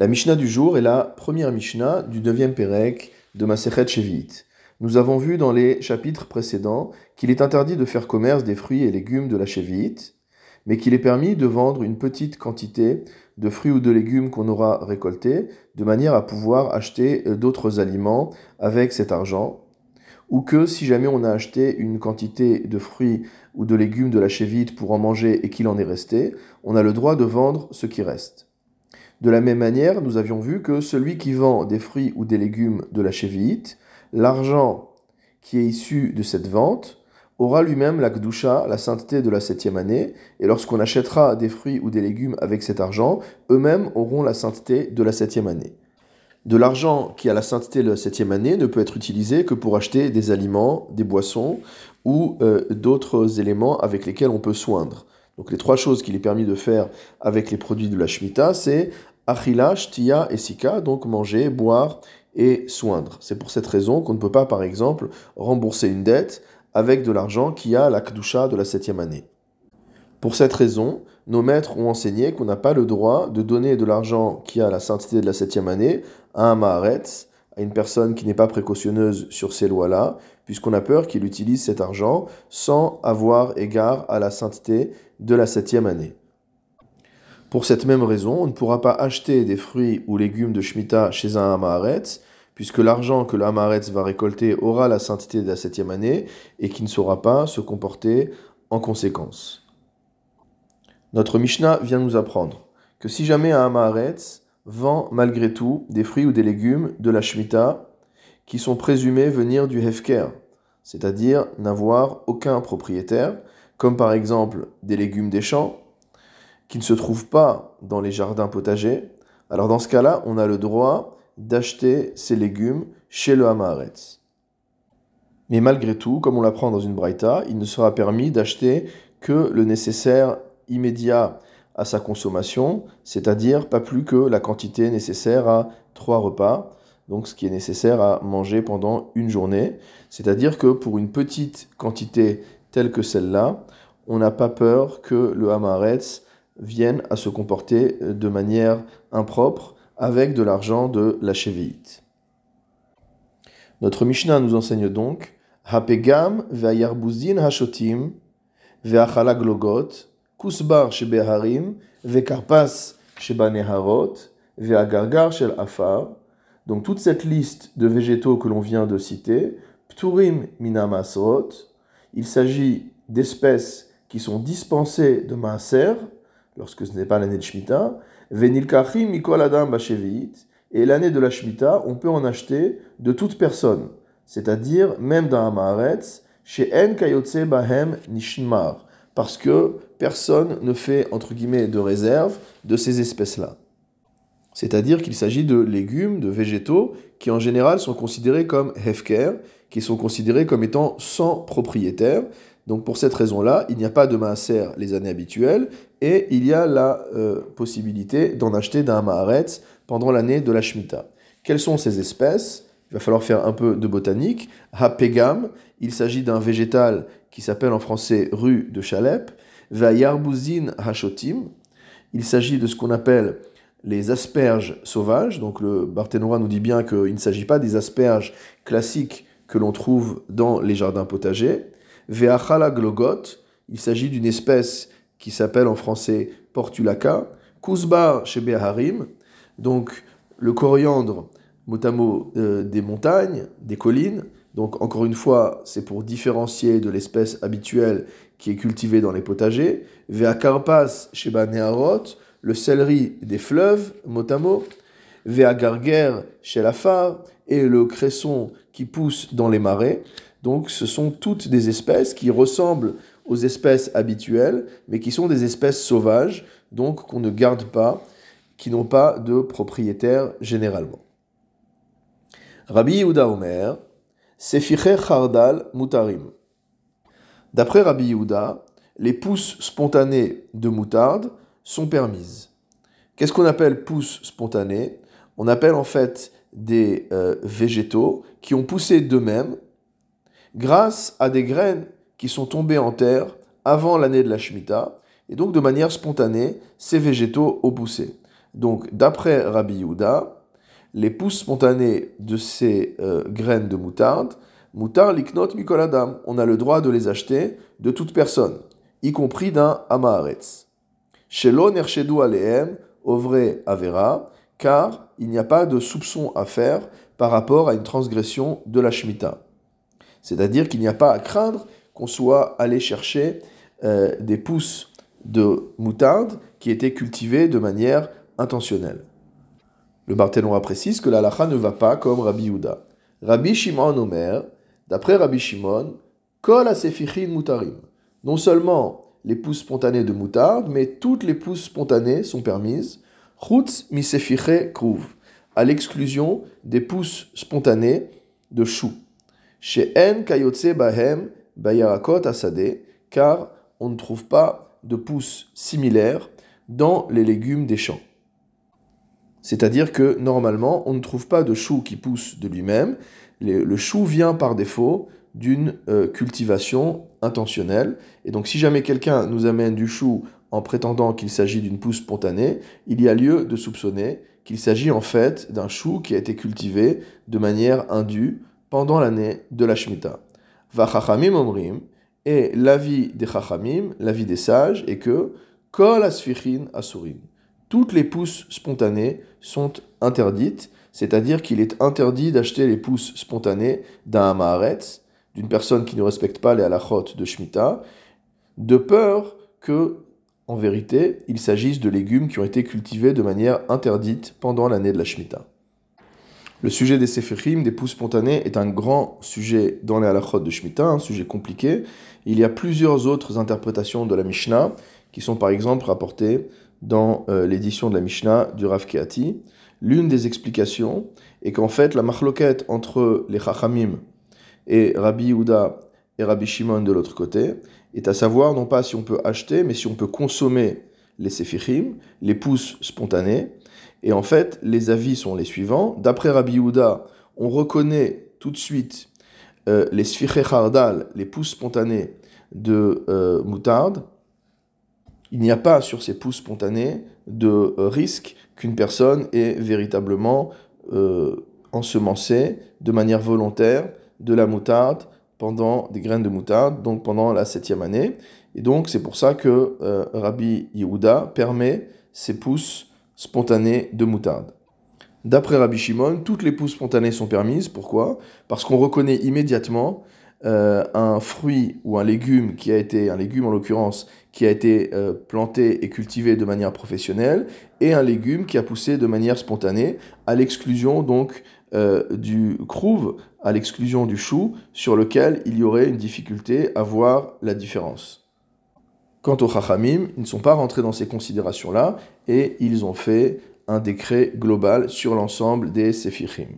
La Mishnah du jour est la première Mishnah du 9e Pérec de Masechet Shevi'it. Nous avons vu dans les chapitres précédents qu'il est interdit de faire commerce des fruits et légumes de la Shevi'it, mais qu'il est permis de vendre une petite quantité de fruits ou de légumes qu'on aura récoltés, de manière à pouvoir acheter euh, d'autres aliments avec cet argent, ou que si jamais on a acheté une quantité de fruits ou de légumes de la Shevi'it pour en manger et qu'il en est resté, on a le droit de vendre ce qui reste. De la même manière, nous avions vu que celui qui vend des fruits ou des légumes de la Shevi'it, l'argent qui est issu de cette vente aura lui-même la Kdusha, la sainteté de la septième année, et lorsqu'on achètera des fruits ou des légumes avec cet argent, eux-mêmes auront la sainteté de la septième année. De l'argent qui a la sainteté de la septième année ne peut être utilisé que pour acheter des aliments, des boissons ou euh, d'autres éléments avec lesquels on peut soindre. Donc les trois choses qu'il est permis de faire avec les produits de la Shemitah, c'est achila, shtia et sika, donc manger, boire et soindre. C'est pour cette raison qu'on ne peut pas, par exemple, rembourser une dette avec de l'argent qui a la kdusha de la septième année. Pour cette raison, nos maîtres ont enseigné qu'on n'a pas le droit de donner de l'argent qui a la sainteté de la septième année à un maharetz, à une personne qui n'est pas précautionneuse sur ces lois-là, puisqu'on a peur qu'il utilise cet argent sans avoir égard à la sainteté de la septième année. Pour cette même raison, on ne pourra pas acheter des fruits ou légumes de Shemitah chez un Hamaharetz, puisque l'argent que le Hamaharetz va récolter aura la sainteté de la septième année et qui ne saura pas se comporter en conséquence. Notre Mishnah vient nous apprendre que si jamais un Hamaharetz vend malgré tout des fruits ou des légumes de la Shemitah qui sont présumés venir du Hefker, c'est-à-dire n'avoir aucun propriétaire, comme par exemple des légumes des champs, qui ne se trouvent pas dans les jardins potagers, alors dans ce cas-là, on a le droit d'acheter ces légumes chez le Hamaharetz. Mais malgré tout, comme on l'apprend dans une braïta, il ne sera permis d'acheter que le nécessaire immédiat à sa consommation, c'est-à-dire pas plus que la quantité nécessaire à trois repas, donc ce qui est nécessaire à manger pendant une journée. C'est-à-dire que pour une petite quantité telle que celle-là, on n'a pas peur que le Hamaretz viennent à se comporter de manière impropre avec de l'argent de la chevéite. Notre Mishnah nous enseigne donc Hapegam hashotim ve'achala glogot kusbar. Donc toute cette liste de végétaux que l'on vient de citer, pturim minamasrot, il s'agit d'espèces qui sont dispensées de maaser, lorsque ce n'est pas l'année de Shemitah, Venilkachim mikol adam et l'année de la Shemitah, on peut en acheter de toute personne, c'est-à-dire même dans chez En Kayotse Bahem Nishmar, parce que personne ne fait, entre guillemets, de réserve de ces espèces-là. C'est-à-dire qu'il s'agit de légumes, de végétaux, qui en général sont considérés comme hefker, qui sont considérés comme étant sans propriétaire, donc pour cette raison-là, il n'y a pas de maaser les années habituelles et il y a la euh, possibilité d'en acheter d'un maaretz pendant l'année de la Shemitah. Quelles sont ces espèces? Il va falloir faire un peu de botanique. Hapegam, il s'agit d'un végétal qui s'appelle en français rue de Chalep. Vayarbuzin hashotim, il s'agit de ce qu'on appelle les asperges sauvages. Donc le Barthénois nous dit bien qu'il ne s'agit pas des asperges classiques que l'on trouve dans les jardins potagers. Veachala glogot, il s'agit d'une espèce qui s'appelle en français portulaca. Kuzbar chez Beharim, donc le coriandre, mot euh, des montagnes, des collines. Donc encore une fois, c'est pour différencier de l'espèce habituelle qui est cultivée dans les potagers. Veakarpas chez Baneharot, le céleri des fleuves, motamo. Veagarger chez la et le cresson qui pousse dans les marais. Donc ce sont toutes des espèces qui ressemblent aux espèces habituelles, mais qui sont des espèces sauvages, donc qu'on ne garde pas, qui n'ont pas de propriétaire généralement. Rabbi Yehuda Omer, Sefiche Chardal Mutarim. D'après Rabbi Yehuda, les pousses spontanées de moutarde sont permises. Qu'est-ce qu'on appelle pousses spontanées? On appelle en fait des euh, végétaux qui ont poussé d'eux-mêmes grâce à des graines qui sont tombées en terre avant l'année de la Shemitah, et donc de manière spontanée, ces végétaux ont poussé. Donc, d'après Rabbi Yehuda, les pousses spontanées de ces euh, graines de moutarde, moutarde liknot mikoladam, on a le droit de les acheter de toute personne, y compris d'un amaharetz. Shelo nershedu aleem, ovre avera, car il n'y a pas de soupçon à faire par rapport à une transgression de la Shemitah. C'est-à-dire qu'il n'y a pas à craindre qu'on soit allé chercher euh, des pousses de moutarde qui étaient cultivées de manière intentionnelle. Le Barthénois précise que la lacha ne va pas comme Rabbi Yehuda. Rabbi Shimon Omer, d'après Rabbi Shimon, kol asefichin mutarim. Non seulement les pousses spontanées de moutarde, mais toutes les pousses spontanées sont permises. Chutz misefiche kruv, à l'exclusion des pousses spontanées de chou. Kayotse bahem bayarakot car on ne trouve pas de pousses similaires dans les légumes des champs. C'est-à-dire que normalement, on ne trouve pas de chou qui pousse de lui-même. Le chou vient par défaut d'une euh, cultivation intentionnelle. Et donc si jamais quelqu'un nous amène du chou en prétendant qu'il s'agit d'une pousse spontanée, il y a lieu de soupçonner qu'il s'agit en fait d'un chou qui a été cultivé de manière indue pendant l'année de la Shemitah. Vachachamim omrim, et l'avis des chachamim, l'avis des sages, est que kol asfichin asurim. Toutes les pousses spontanées sont interdites, c'est-à-dire qu'il est interdit d'acheter les pousses spontanées d'un amaharetz, d'une personne qui ne respecte pas les halachot de Shemitah, de peur que, en vérité, il s'agisse de légumes qui ont été cultivés de manière interdite pendant l'année de la Shemitah. Le sujet des séphrim, des pousses spontanées, est un grand sujet dans les halachot de Shemitah, un sujet compliqué. Il y a plusieurs autres interprétations de la Mishnah qui sont par exemple rapportées dans euh, l'édition de la Mishnah du Rav Keati. L'une des explications est qu'en fait la machloquette entre les Chachamim et Rabbi Yehuda et Rabbi Shimon de l'autre côté est à savoir non pas si on peut acheter, mais si on peut consommer les séphrim, les pousses spontanées, et en fait, les avis sont les suivants. D'après Rabbi Yehuda, on reconnaît tout de suite euh, les sfiche hardal, les pousses spontanées de euh, moutarde. Il n'y a pas sur ces pousses spontanées de euh, risque qu'une personne ait véritablement ensemencé de manière volontaire de la moutarde pendant des graines de moutarde, donc pendant la septième année. Et donc c'est pour ça que Rabbi Yehuda permet ces pousses spontanée de moutarde. D'après Rabbi Shimon, toutes les pousses spontanées sont permises. Pourquoi? Parce qu'on reconnaît immédiatement euh, un fruit ou un légume qui a été, un légume en l'occurrence, qui a été euh, planté et cultivé de manière professionnelle, et un légume qui a poussé de manière spontanée, à l'exclusion donc euh, du crouve, à l'exclusion du chou, sur lequel il y aurait une difficulté à voir la différence. Quant aux Chachamim, ils ne sont pas rentrés dans ces considérations-là et ils ont fait un décret global sur l'ensemble des Sephirim.